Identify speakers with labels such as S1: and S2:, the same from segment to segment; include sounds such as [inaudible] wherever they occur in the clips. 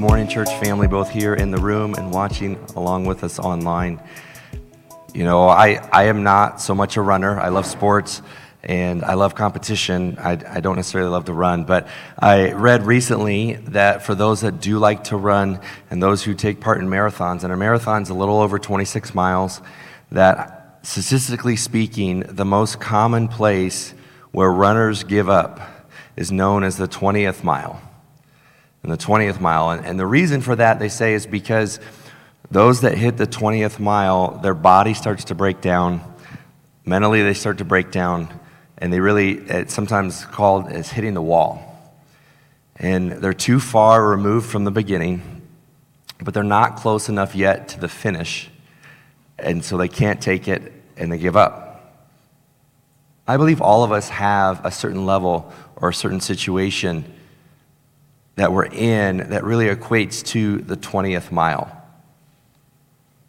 S1: good morning, church family, both here in the room and watching along with us online. You know, I, I am not so much a runner. I love sports and I love competition. I, I don't necessarily love to run, but I read recently that for those that do like to run and those who take part in marathons, and a marathon's a little over 26 miles, that statistically speaking, the most common place where runners give up is known as the 20th mile and the 20th mile. And, and the reason for that, they say, is because those that hit the 20th mile, their body starts to break down. Mentally, they start to break down. And they really, it's sometimes called as hitting the wall. And they're too far removed from the beginning, but they're not close enough yet to the finish. And so they can't take it and they give up. I believe all of us have a certain level or a certain situation that we're in that really equates to the 20th mile.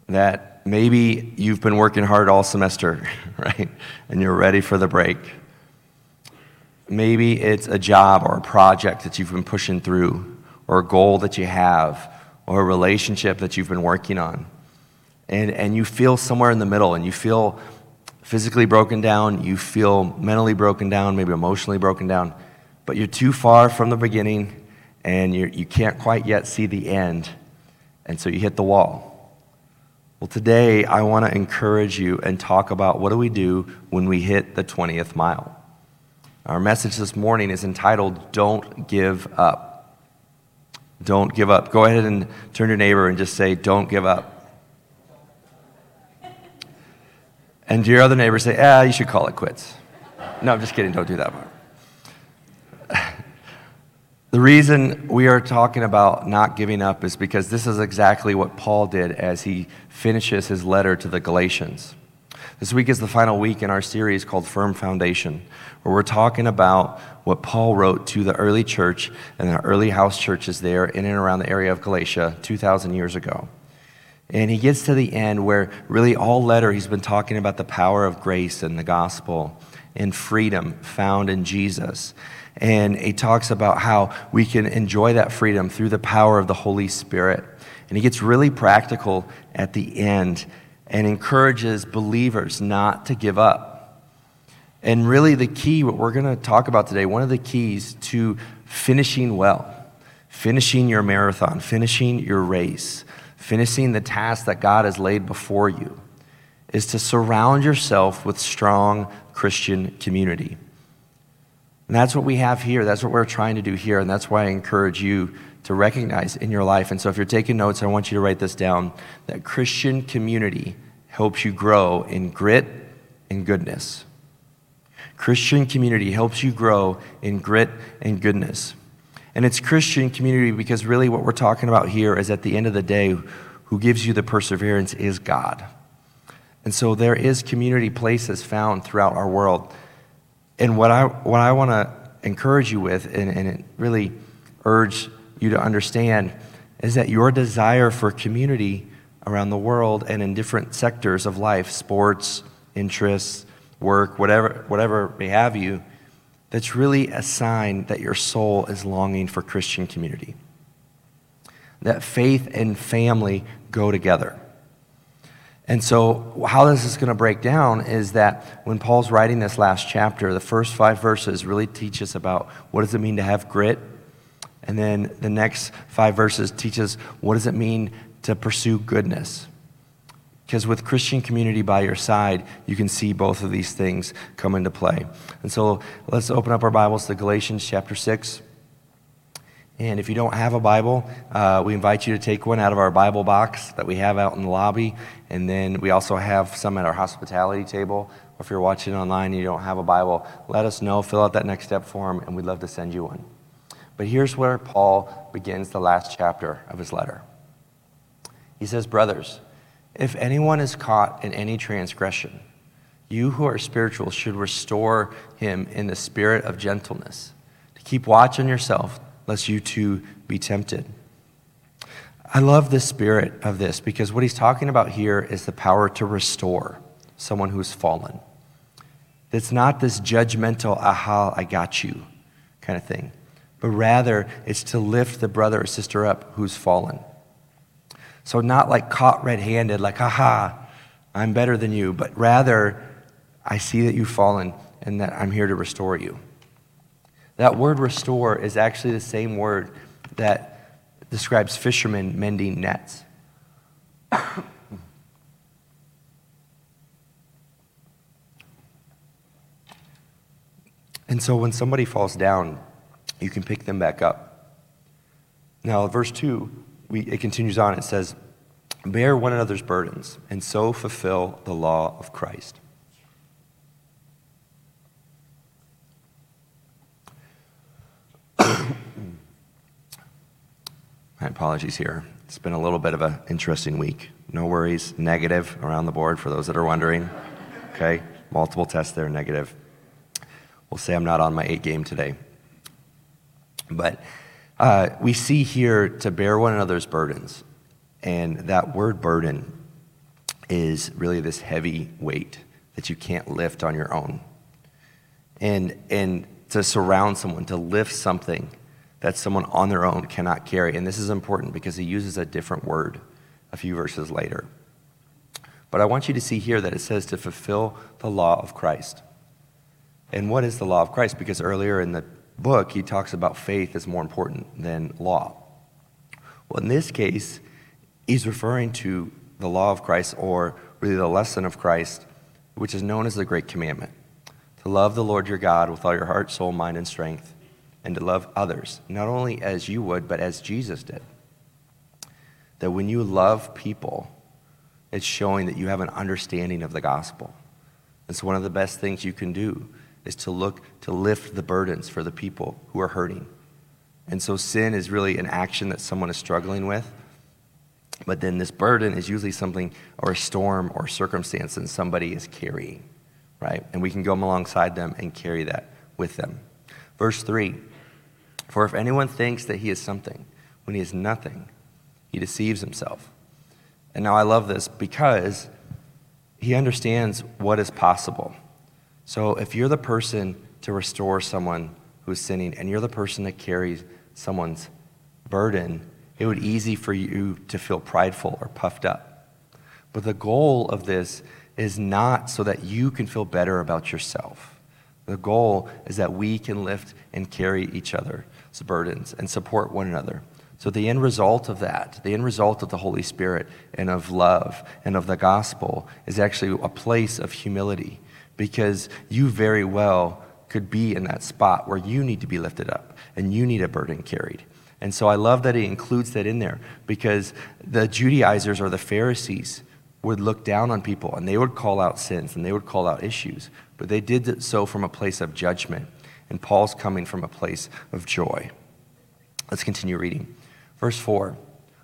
S1: That maybe you've been working hard all semester, [laughs] right? And you're ready for the break. Maybe it's a job or a project that you've been pushing through, or a goal that you have, or a relationship that you've been working on. And, and you feel somewhere in the middle, and you feel physically broken down, you feel mentally broken down, maybe emotionally broken down, but you're too far from the beginning and you're, you can't quite yet see the end, and so you hit the wall. Well, today I want to encourage you and talk about what do we do when we hit the 20th mile. Our message this morning is entitled Don't Give Up. Don't give up. Go ahead and turn to your neighbor and just say, Don't give up. And to your other neighbor, say, Ah, you should call it quits. No, I'm just kidding. Don't do that part. The reason we are talking about not giving up is because this is exactly what Paul did as he finishes his letter to the Galatians. This week is the final week in our series called Firm Foundation, where we're talking about what Paul wrote to the early church and the early house churches there in and around the area of Galatia 2,000 years ago. And he gets to the end where really all letter he's been talking about the power of grace and the gospel and freedom found in Jesus. And he talks about how we can enjoy that freedom through the power of the Holy Spirit. And he gets really practical at the end and encourages believers not to give up. And really, the key, what we're going to talk about today, one of the keys to finishing well, finishing your marathon, finishing your race, finishing the task that God has laid before you, is to surround yourself with strong Christian community. And that's what we have here. That's what we're trying to do here. And that's why I encourage you to recognize in your life. And so if you're taking notes, I want you to write this down that Christian community helps you grow in grit and goodness. Christian community helps you grow in grit and goodness. And it's Christian community because really what we're talking about here is at the end of the day, who gives you the perseverance is God. And so there is community places found throughout our world and what I, what I want to encourage you with and, and really urge you to understand is that your desire for community around the world and in different sectors of life sports, interests, work, whatever, whatever may have you that's really a sign that your soul is longing for Christian community. That faith and family go together. And so, how this is going to break down is that when Paul's writing this last chapter, the first five verses really teach us about what does it mean to have grit. And then the next five verses teach us what does it mean to pursue goodness. Because with Christian community by your side, you can see both of these things come into play. And so let's open up our Bibles to Galatians chapter 6. And if you don't have a Bible, uh, we invite you to take one out of our Bible box that we have out in the lobby. And then we also have some at our hospitality table. Or if you're watching online and you don't have a Bible, let us know. Fill out that next step form, and we'd love to send you one. But here's where Paul begins the last chapter of his letter. He says, Brothers, if anyone is caught in any transgression, you who are spiritual should restore him in the spirit of gentleness. To keep watch on yourself lest you too be tempted. I love the spirit of this because what he's talking about here is the power to restore someone who's fallen. It's not this judgmental, aha, I got you kind of thing, but rather it's to lift the brother or sister up who's fallen. So, not like caught red handed, like, aha, I'm better than you, but rather, I see that you've fallen and that I'm here to restore you. That word restore is actually the same word that describes fishermen mending nets. and so when somebody falls down, you can pick them back up. Now, verse 2, we, it continues on. It says, Bear one another's burdens, and so fulfill the law of Christ. [coughs] My apologies here. It's been a little bit of an interesting week. No worries, negative around the board for those that are wondering. Okay, multiple tests there, negative. We'll say I'm not on my eight game today. But uh, we see here to bear one another's burdens. And that word burden is really this heavy weight that you can't lift on your own. And, and to surround someone, to lift something that someone on their own cannot carry. And this is important because he uses a different word a few verses later. But I want you to see here that it says to fulfill the law of Christ. And what is the law of Christ? Because earlier in the book, he talks about faith is more important than law. Well, in this case, he's referring to the law of Christ, or really the lesson of Christ, which is known as the Great Commandment to love the Lord your God with all your heart, soul, mind, and strength, and to love others, not only as you would, but as Jesus did. That when you love people, it's showing that you have an understanding of the gospel. It's one of the best things you can do is to look to lift the burdens for the people who are hurting. And so sin is really an action that someone is struggling with. But then this burden is usually something or a storm or circumstance that somebody is carrying, right? And we can go alongside them and carry that with them. Verse 3 For if anyone thinks that he is something when he is nothing, he deceives himself. And now I love this because he understands what is possible. So if you're the person to restore someone who's sinning and you're the person that carries someone's burden, it would be easy for you to feel prideful or puffed up. But the goal of this is not so that you can feel better about yourself. The goal is that we can lift and carry each other's burdens and support one another. So, the end result of that, the end result of the Holy Spirit and of love and of the gospel, is actually a place of humility because you very well could be in that spot where you need to be lifted up and you need a burden carried. And so I love that he includes that in there because the Judaizers or the Pharisees would look down on people and they would call out sins and they would call out issues, but they did so from a place of judgment. And Paul's coming from a place of joy. Let's continue reading. Verse 4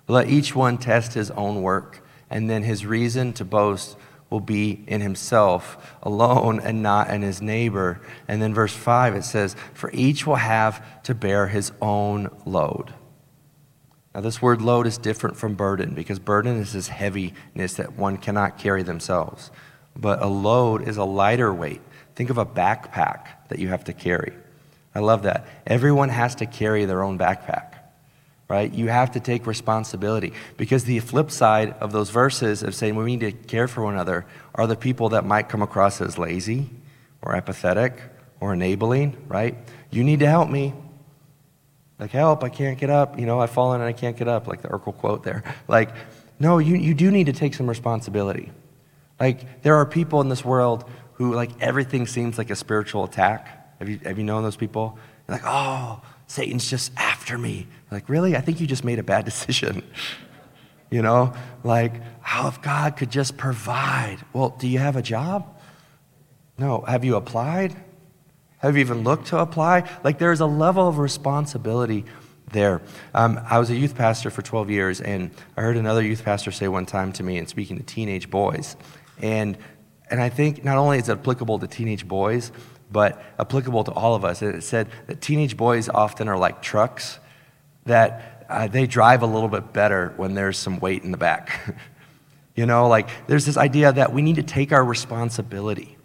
S1: Let each one test his own work, and then his reason to boast will be in himself alone and not in his neighbor. And then verse 5, it says, For each will have to bear his own load. Now, this word load is different from burden because burden is this heaviness that one cannot carry themselves. But a load is a lighter weight. Think of a backpack that you have to carry. I love that. Everyone has to carry their own backpack right? You have to take responsibility because the flip side of those verses of saying we need to care for one another are the people that might come across as lazy or apathetic or enabling, right? You need to help me. Like, help, I can't get up. You know, I've fallen and I can't get up, like the Urkel quote there. Like, no, you, you do need to take some responsibility. Like, there are people in this world who, like, everything seems like a spiritual attack. Have you, have you known those people? You're like, oh, Satan's just after me. Like, really? I think you just made a bad [laughs] decision. You know, like, how if God could just provide? Well, do you have a job? No. Have you applied? Have you even looked to apply? Like, there's a level of responsibility there. Um, I was a youth pastor for 12 years, and I heard another youth pastor say one time to me, and speaking to teenage boys, and and I think not only is it applicable to teenage boys, but applicable to all of us. And it said that teenage boys often are like trucks, that uh, they drive a little bit better when there's some weight in the back. [laughs] you know, like there's this idea that we need to take our responsibility,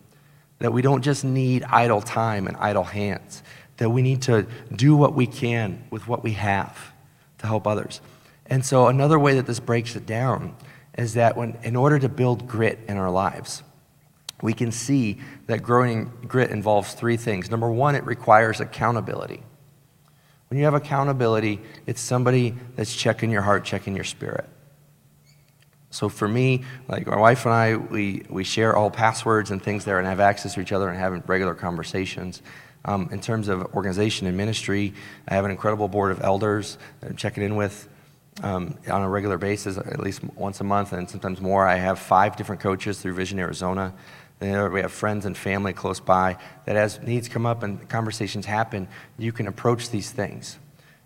S1: that we don't just need idle time and idle hands, that we need to do what we can with what we have to help others. And so, another way that this breaks it down is that when, in order to build grit in our lives, we can see that growing grit involves three things. Number one, it requires accountability. When you have accountability, it's somebody that's checking your heart, checking your spirit. So for me, like my wife and I, we, we share all passwords and things there and have access to each other and having regular conversations. Um, in terms of organization and ministry, I have an incredible board of elders that I'm checking in with um, on a regular basis, at least once a month, and sometimes more. I have five different coaches through Vision Arizona. We have friends and family close by that, as needs come up and conversations happen, you can approach these things.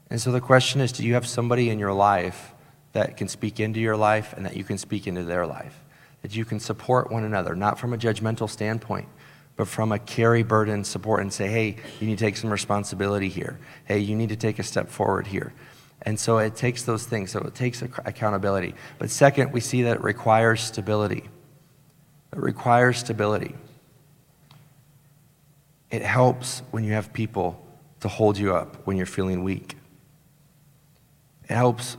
S1: And so the question is do you have somebody in your life that can speak into your life and that you can speak into their life? That you can support one another, not from a judgmental standpoint, but from a carry burden support and say, hey, you need to take some responsibility here. Hey, you need to take a step forward here. And so it takes those things. So it takes accountability. But second, we see that it requires stability. It requires stability. It helps when you have people to hold you up when you're feeling weak. It helps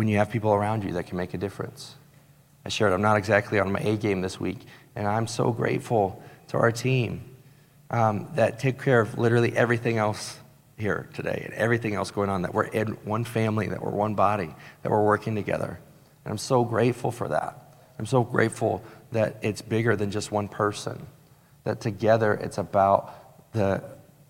S1: when you have people around you that can make a difference. I shared I'm not exactly on my A game this week, and I'm so grateful to our team um, that take care of literally everything else here today and everything else going on, that we're in one family, that we're one body, that we're working together. And I'm so grateful for that. I'm so grateful that it's bigger than just one person, that together it's about the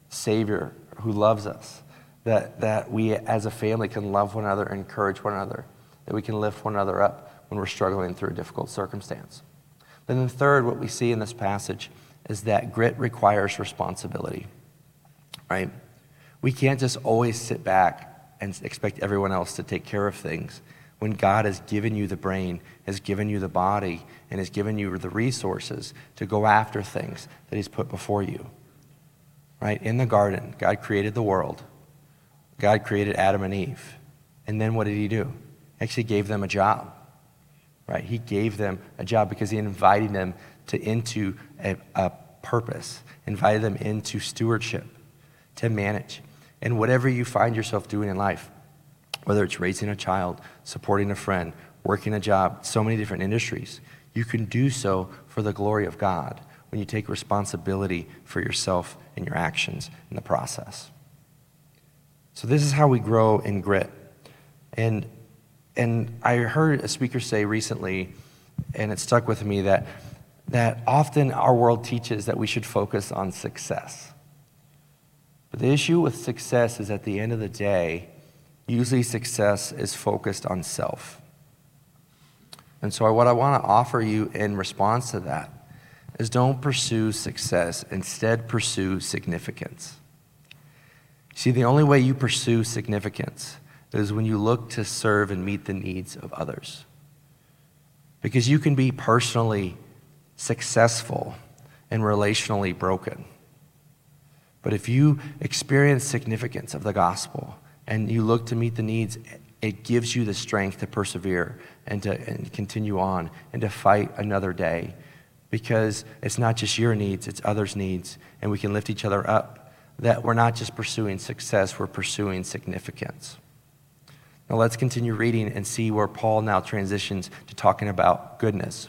S1: Savior who loves us, that, that we as a family can love one another, encourage one another, that we can lift one another up when we're struggling through a difficult circumstance. Then, the third, what we see in this passage is that grit requires responsibility, right? We can't just always sit back and expect everyone else to take care of things when God has given you the brain, has given you the body, and has given you the resources to go after things that He's put before you. Right? In the garden, God created the world. God created Adam and Eve. And then what did He do? He actually gave them a job. Right? He gave them a job because He invited them to, into a, a purpose, invited them into stewardship to manage. And whatever you find yourself doing in life, whether it's raising a child, supporting a friend, working a job, so many different industries, you can do so for the glory of God when you take responsibility for yourself and your actions in the process. So, this is how we grow in grit. And, and I heard a speaker say recently, and it stuck with me, that, that often our world teaches that we should focus on success. But the issue with success is at the end of the day, usually success is focused on self. And so, what I want to offer you in response to that is don't pursue success, instead, pursue significance. See, the only way you pursue significance is when you look to serve and meet the needs of others. Because you can be personally successful and relationally broken. But if you experience significance of the gospel and you look to meet the needs, it gives you the strength to persevere and to and continue on and to fight another day because it's not just your needs, it's others' needs, and we can lift each other up. That we're not just pursuing success, we're pursuing significance. Now let's continue reading and see where Paul now transitions to talking about goodness.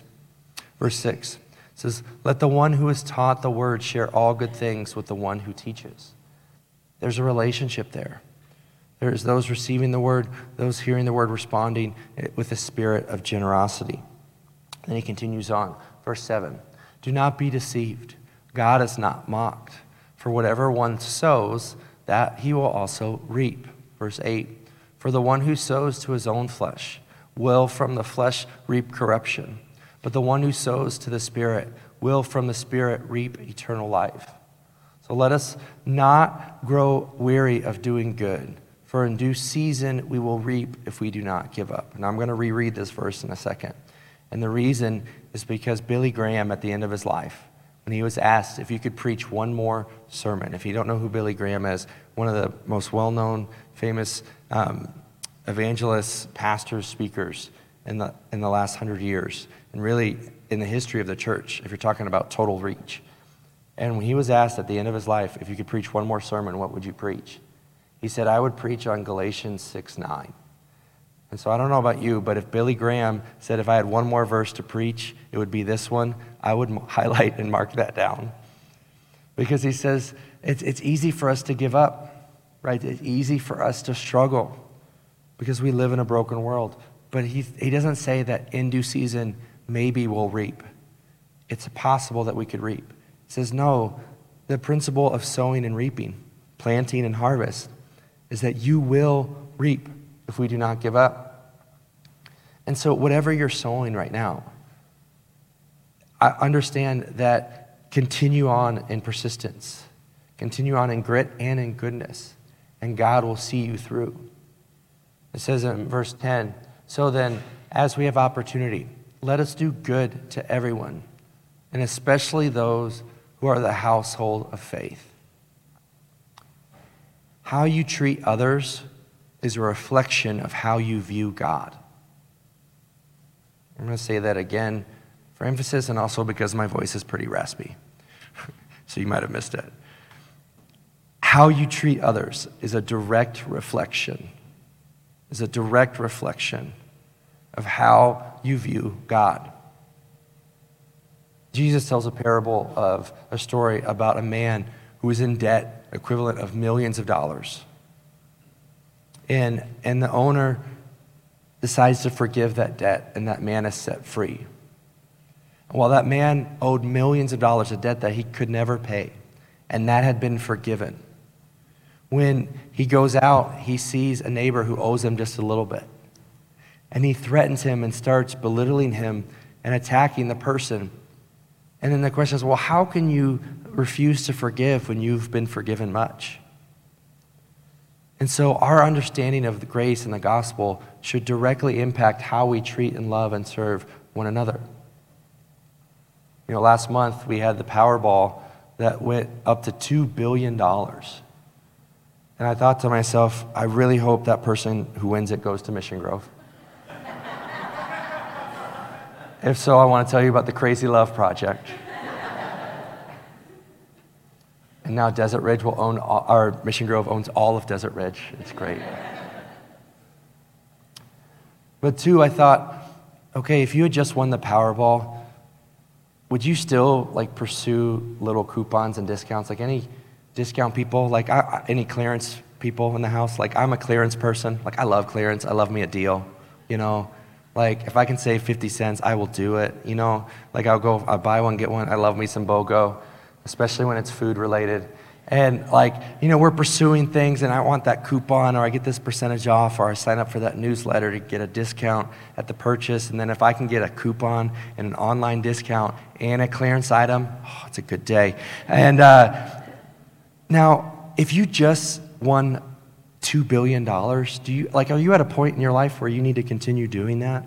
S1: Verse 6 says, Let the one who is taught the word share all good things with the one who teaches. There's a relationship there. There's those receiving the word, those hearing the word, responding with a spirit of generosity. Then he continues on. Verse 7 Do not be deceived. God is not mocked. For whatever one sows, that he will also reap. Verse 8 For the one who sows to his own flesh will from the flesh reap corruption but the one who sows to the Spirit will from the Spirit reap eternal life. So let us not grow weary of doing good, for in due season we will reap if we do not give up. And I'm going to reread this verse in a second. And the reason is because Billy Graham, at the end of his life, when he was asked if you could preach one more sermon, if you don't know who Billy Graham is, one of the most well known, famous um, evangelists, pastors, speakers in the, in the last hundred years and really in the history of the church, if you're talking about total reach. And when he was asked at the end of his life, if you could preach one more sermon, what would you preach? He said, I would preach on Galatians 6 9. And so I don't know about you, but if Billy Graham said if I had one more verse to preach, it would be this one, I would [laughs] highlight and mark that down. Because he says it's, it's easy for us to give up, right? It's easy for us to struggle because we live in a broken world. But he, he doesn't say that in due season, maybe we'll reap. It's possible that we could reap. He says, no, the principle of sowing and reaping, planting and harvest, is that you will reap if we do not give up. And so, whatever you're sowing right now, I understand that continue on in persistence, continue on in grit and in goodness, and God will see you through. It says in verse 10 So then, as we have opportunity, let us do good to everyone, and especially those who are the household of faith. How you treat others is a reflection of how you view God. I'm going to say that again for emphasis and also because my voice is pretty raspy. [laughs] so you might have missed it. How you treat others is a direct reflection, is a direct reflection of how you view God. Jesus tells a parable of a story about a man who is in debt equivalent of millions of dollars and, and the owner decides to forgive that debt, and that man is set free. While that man owed millions of dollars of debt that he could never pay, and that had been forgiven. When he goes out, he sees a neighbor who owes him just a little bit. And he threatens him and starts belittling him and attacking the person. And then the question is well, how can you refuse to forgive when you've been forgiven much? And so, our understanding of the grace and the gospel should directly impact how we treat and love and serve one another. You know, last month we had the Powerball that went up to $2 billion. And I thought to myself, I really hope that person who wins it goes to Mission Grove. [laughs] if so, I want to tell you about the Crazy Love Project. And now Desert Ridge will own, all, our Mission Grove owns all of Desert Ridge. It's great. But two, I thought, okay, if you had just won the Powerball, would you still like pursue little coupons and discounts? Like any discount people, like I, any clearance people in the house? Like I'm a clearance person. Like I love clearance. I love me a deal. You know, like if I can save 50 cents, I will do it. You know, like I'll go, I'll buy one, get one. I love me some BOGO especially when it's food related. And like, you know, we're pursuing things and I want that coupon or I get this percentage off or I sign up for that newsletter to get a discount at the purchase. And then if I can get a coupon and an online discount and a clearance item, oh, it's a good day. And uh, now, if you just won $2 billion, do you, like, are you at a point in your life where you need to continue doing that?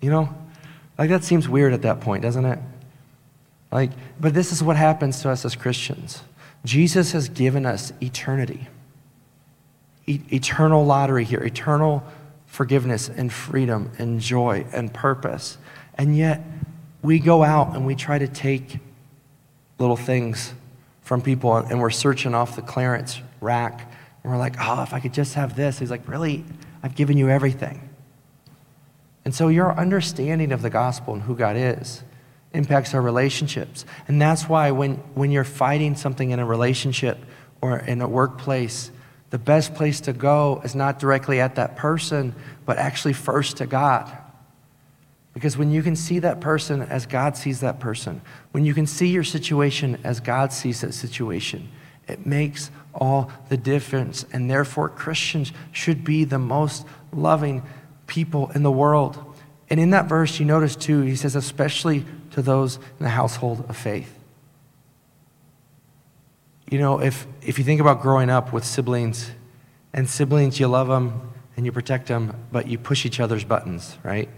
S1: You know? Like, that seems weird at that point, doesn't it? Like, but this is what happens to us as Christians. Jesus has given us eternity, e- eternal lottery here, eternal forgiveness and freedom and joy and purpose. And yet, we go out and we try to take little things from people and we're searching off the clearance rack. And we're like, oh, if I could just have this. He's like, really? I've given you everything. And so, your understanding of the gospel and who God is impacts our relationships. And that's why when, when you're fighting something in a relationship or in a workplace, the best place to go is not directly at that person, but actually first to God. Because when you can see that person as God sees that person, when you can see your situation as God sees that situation, it makes all the difference. And therefore, Christians should be the most loving people in the world. And in that verse, you notice too, he says, especially to those in the household of faith. You know, if, if you think about growing up with siblings, and siblings, you love them and you protect them, but you push each other's buttons, right?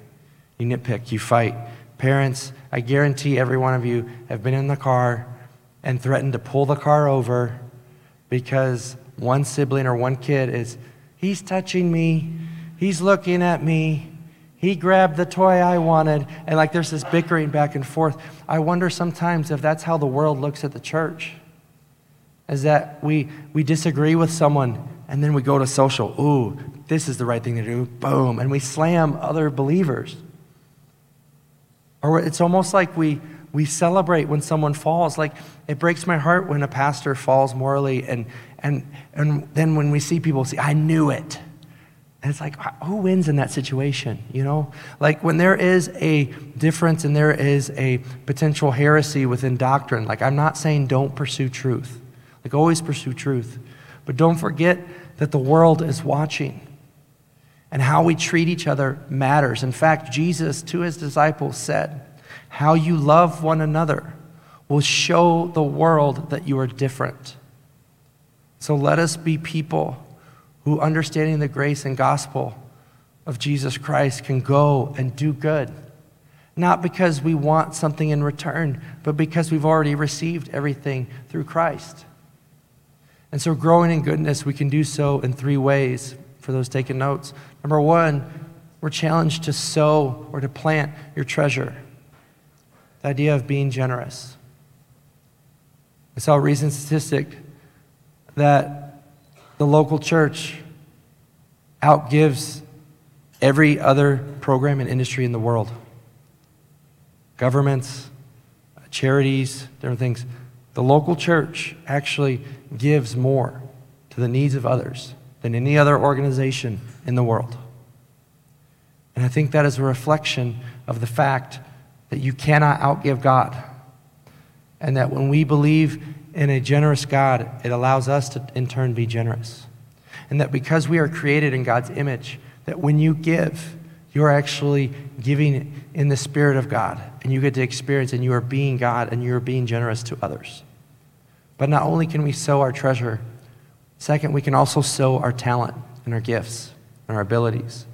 S1: You nitpick, you fight. Parents, I guarantee every one of you have been in the car and threatened to pull the car over because one sibling or one kid is, he's touching me, he's looking at me, He grabbed the toy I wanted. And like there's this bickering back and forth. I wonder sometimes if that's how the world looks at the church. Is that we, we disagree with someone and then we go to social. Ooh, this is the right thing to do. Boom. And we slam other believers. Or it's almost like we, we celebrate when someone falls. Like it breaks my heart when a pastor falls morally, and, and, and then when we see people say, I knew it. And it's like, who wins in that situation? You know? Like when there is a difference and there is a potential heresy within doctrine, like I'm not saying don't pursue truth. Like always pursue truth. But don't forget that the world is watching and how we treat each other matters. In fact, Jesus to his disciples said, How you love one another will show the world that you are different. So let us be people who, understanding the grace and gospel of Jesus Christ, can go and do good. Not because we want something in return, but because we've already received everything through Christ. And so, growing in goodness, we can do so in three ways for those taking notes. Number one, we're challenged to sow or to plant your treasure. The idea of being generous. I saw a recent statistic that the local church outgives every other program and industry in the world. Governments, charities, different things. The local church actually gives more to the needs of others than any other organization in the world. And I think that is a reflection of the fact that you cannot outgive God. And that when we believe in a generous God, it allows us to in turn be generous. And that because we are created in God's image, that when you give, you're actually giving in the Spirit of God. And you get to experience, and you are being God, and you are being generous to others. But not only can we sow our treasure Second, we can also sow our talent and our gifts and our abilities.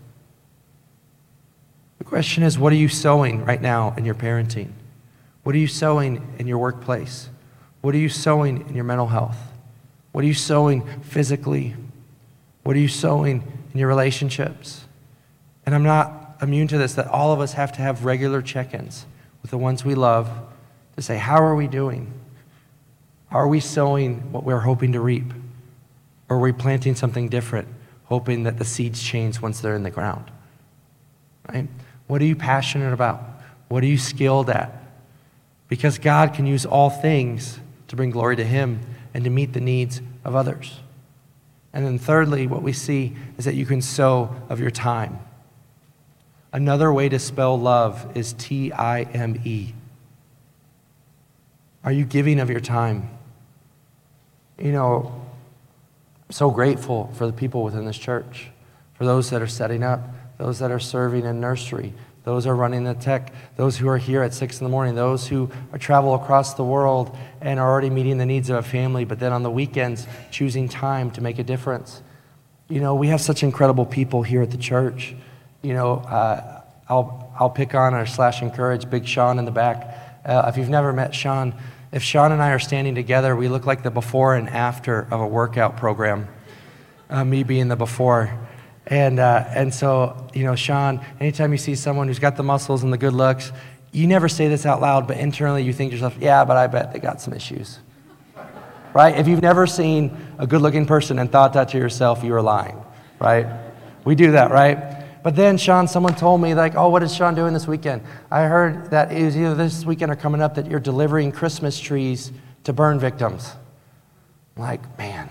S1: The question is what are you sowing right now in your parenting? What are you sowing in your workplace? What are you sowing in your mental health? What are you sowing physically? What are you sowing in your relationships? And I'm not immune to this, that all of us have to have regular check ins with the ones we love to say, How are we doing? Are we sowing what we're hoping to reap? Or are we planting something different, hoping that the seeds change once they're in the ground? Right? What are you passionate about? What are you skilled at? Because God can use all things to bring glory to Him and to meet the needs of others. And then, thirdly, what we see is that you can sow of your time. Another way to spell love is T I M E. Are you giving of your time? You know, so grateful for the people within this church, for those that are setting up, those that are serving in nursery, those who are running the tech, those who are here at six in the morning, those who travel across the world and are already meeting the needs of a family, but then on the weekends choosing time to make a difference. You know, we have such incredible people here at the church. You know, uh, I'll, I'll pick on or slash encourage Big Sean in the back. Uh, if you've never met Sean, if Sean and I are standing together, we look like the before and after of a workout program, uh, me being the before. And, uh, and so, you know, Sean, anytime you see someone who's got the muscles and the good looks, you never say this out loud, but internally you think to yourself, yeah, but I bet they got some issues. right? If you've never seen a good looking person and thought that to yourself, you are lying, right? We do that, right? But then, Sean, someone told me, like, oh, what is Sean doing this weekend? I heard that it was either this weekend or coming up that you're delivering Christmas trees to burn victims. I'm like, man,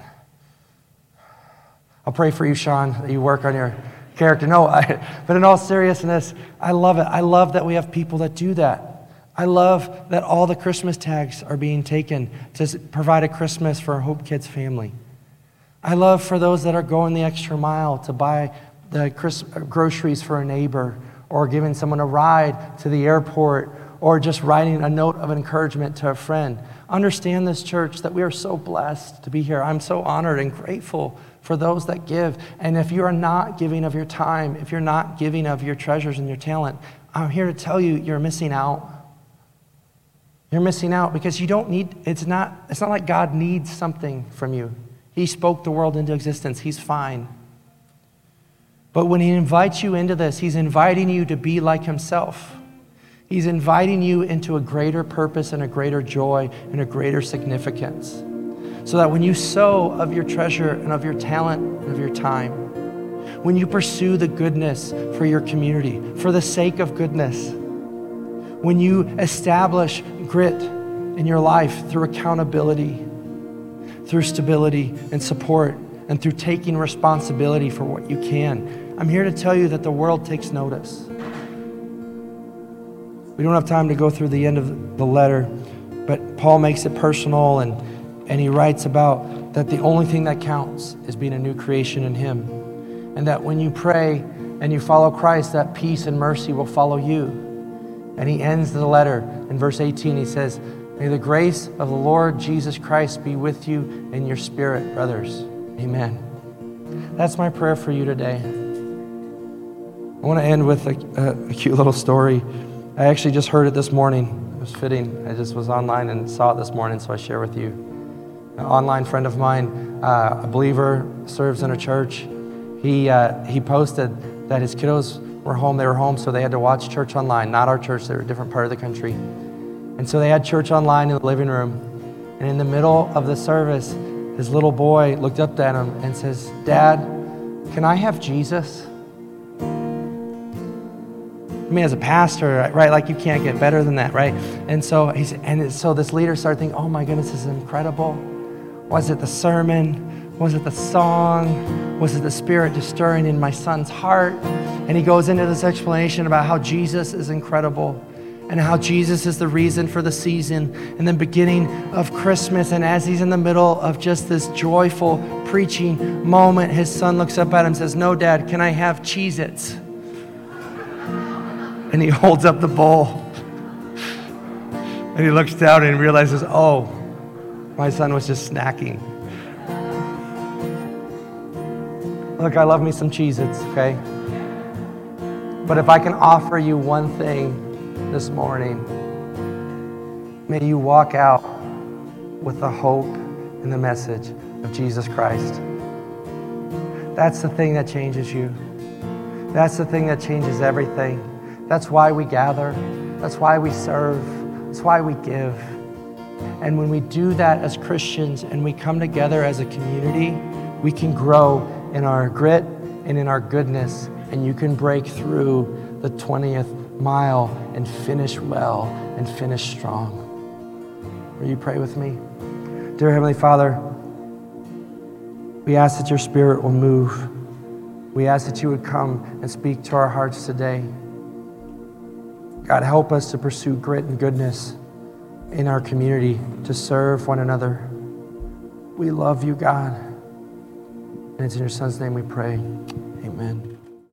S1: I'll pray for you, Sean, that you work on your character. No, I, but in all seriousness, I love it. I love that we have people that do that. I love that all the Christmas tags are being taken to provide a Christmas for a Hope Kids family. I love for those that are going the extra mile to buy the uh, groceries for a neighbor, or giving someone a ride to the airport, or just writing a note of encouragement to a friend. Understand this, church, that we are so blessed to be here. I'm so honored and grateful for those that give. And if you are not giving of your time, if you're not giving of your treasures and your talent, I'm here to tell you you're missing out. You're missing out because you don't need, it's not, it's not like God needs something from you. He spoke the world into existence. He's fine.
S2: But when he invites you into this, he's inviting you to be like himself. He's inviting you into a greater purpose and a greater joy and a greater significance. So that when you sow of your treasure and of your talent and of your time, when you pursue the goodness for your community, for the sake of goodness, when you establish grit in your life through accountability, through stability and support, and through taking responsibility for what you can, I'm here to tell you that the world takes notice. We don't have time to go through the end of the letter, but Paul makes it personal and, and he writes about that the only thing that counts is being a new creation in him. And that when you pray and you follow Christ, that peace and mercy will follow you. And he ends the letter in verse 18. He says, May the grace of the Lord Jesus Christ be with you in your spirit, brothers. Amen. That's my prayer for you today. I want to end with a, a, a cute little story. I actually just heard it this morning. It was fitting. I just was online and saw it this morning, so I share with you. An online friend of mine, uh, a believer, serves in a church. He, uh, he posted that his kiddos were home. They were home, so they had to watch church online. Not our church, they were a different part of the country. And so they had church online in the living room. And in the middle of the service, his little boy looked up at him and says, Dad, can I have Jesus? I mean, as a pastor, right? Like you can't get better than that, right? And so he's, and so this leader started thinking, oh my goodness, this is incredible. Was it the sermon? Was it the song? Was it the spirit just stirring in my son's heart? And he goes into this explanation about how Jesus is incredible and how Jesus is the reason for the season and the beginning of Christmas. And as he's in the middle of just this joyful preaching moment, his son looks up at him and says, No, Dad, can I have Cheez Its? and he holds up the bowl. And he looks down and realizes, oh, my son was just snacking. Look, I love me some Cheez Its, okay? But if I can offer you one thing this morning, may you walk out with the hope and the message of Jesus Christ. That's the thing that changes you. That's the thing that changes everything. That's why we gather. That's why we serve. That's why we give. And when we do that as Christians and we come together as a community, we can grow in our grit and in our goodness. And you can break through the 20th mile and finish well and finish strong. Will you pray with me? Dear Heavenly Father, we ask that your Spirit will move. We ask that you would come and speak to our hearts today. God, help us to pursue grit and goodness in our community, to serve one another. We love you, God. And it's in your Son's name we pray.